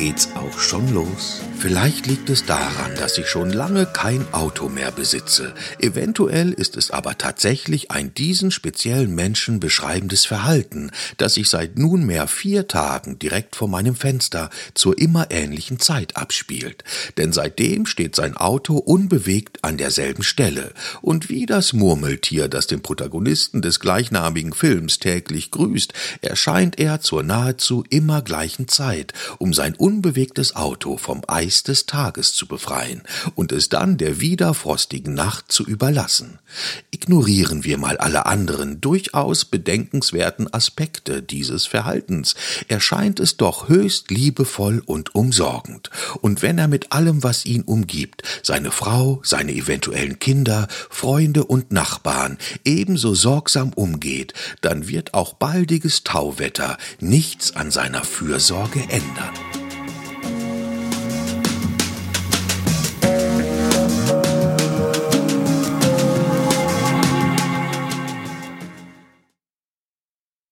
geht's auch schon los. Vielleicht liegt es daran, dass ich schon lange kein Auto mehr besitze. Eventuell ist es aber tatsächlich ein diesen speziellen Menschen beschreibendes Verhalten, das sich seit nunmehr vier Tagen direkt vor meinem Fenster zur immer ähnlichen Zeit abspielt. Denn seitdem steht sein Auto unbewegt an derselben Stelle. Und wie das Murmeltier, das den Protagonisten des gleichnamigen Films täglich grüßt, erscheint er zur nahezu immer gleichen Zeit, um sein unbewegtes Auto vom Eis des Tages zu befreien und es dann der widerfrostigen Nacht zu überlassen. Ignorieren wir mal alle anderen durchaus bedenkenswerten Aspekte dieses Verhaltens, erscheint es doch höchst liebevoll und umsorgend. Und wenn er mit allem, was ihn umgibt, seine Frau, seine eventuellen Kinder, Freunde und Nachbarn ebenso sorgsam umgeht, dann wird auch baldiges Tauwetter nichts an seiner Fürsorge ändern.